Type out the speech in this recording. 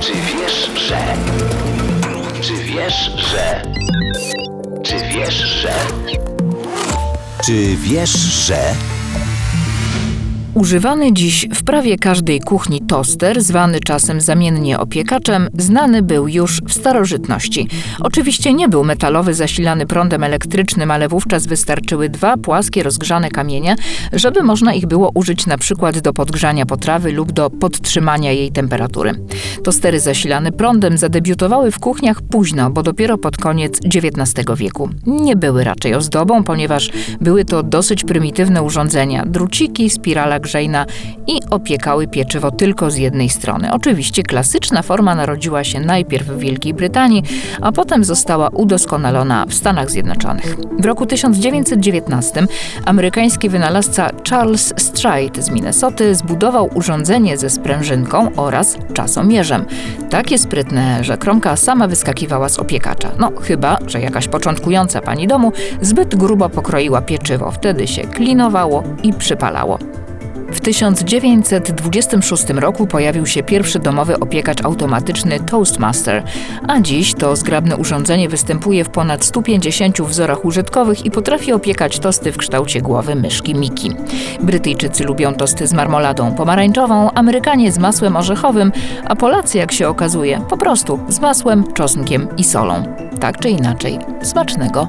Czy wiesz, że? Czy wiesz, że? Czy wiesz, że? Czy wiesz, że... Używany dziś w prawie każdej kuchni toster, zwany czasem zamiennie opiekaczem, znany był już w starożytności. Oczywiście nie był metalowy zasilany prądem elektrycznym, ale wówczas wystarczyły dwa płaskie rozgrzane kamienie, żeby można ich było użyć na przykład do podgrzania potrawy lub do podtrzymania jej temperatury. Tostery zasilane prądem zadebiutowały w kuchniach późno, bo dopiero pod koniec XIX wieku. Nie były raczej ozdobą, ponieważ były to dosyć prymitywne urządzenia, druciki, grzejna i opiekały pieczywo tylko z jednej strony. Oczywiście klasyczna forma narodziła się najpierw w Wielkiej Brytanii, a potem została udoskonalona w Stanach Zjednoczonych. W roku 1919 amerykański wynalazca Charles Stride z Minnesoty zbudował urządzenie ze sprężynką oraz czasomierzem. Takie sprytne, że kromka sama wyskakiwała z opiekacza. No chyba, że jakaś początkująca pani domu zbyt grubo pokroiła pieczywo. Wtedy się klinowało i przypalało. W 1926 roku pojawił się pierwszy domowy opiekacz automatyczny Toastmaster, a dziś to zgrabne urządzenie występuje w ponad 150 wzorach użytkowych i potrafi opiekać tosty w kształcie głowy myszki Miki. Brytyjczycy lubią tosty z marmoladą pomarańczową, Amerykanie z masłem orzechowym, a Polacy, jak się okazuje, po prostu z masłem, czosnkiem i solą. Tak czy inaczej, smacznego!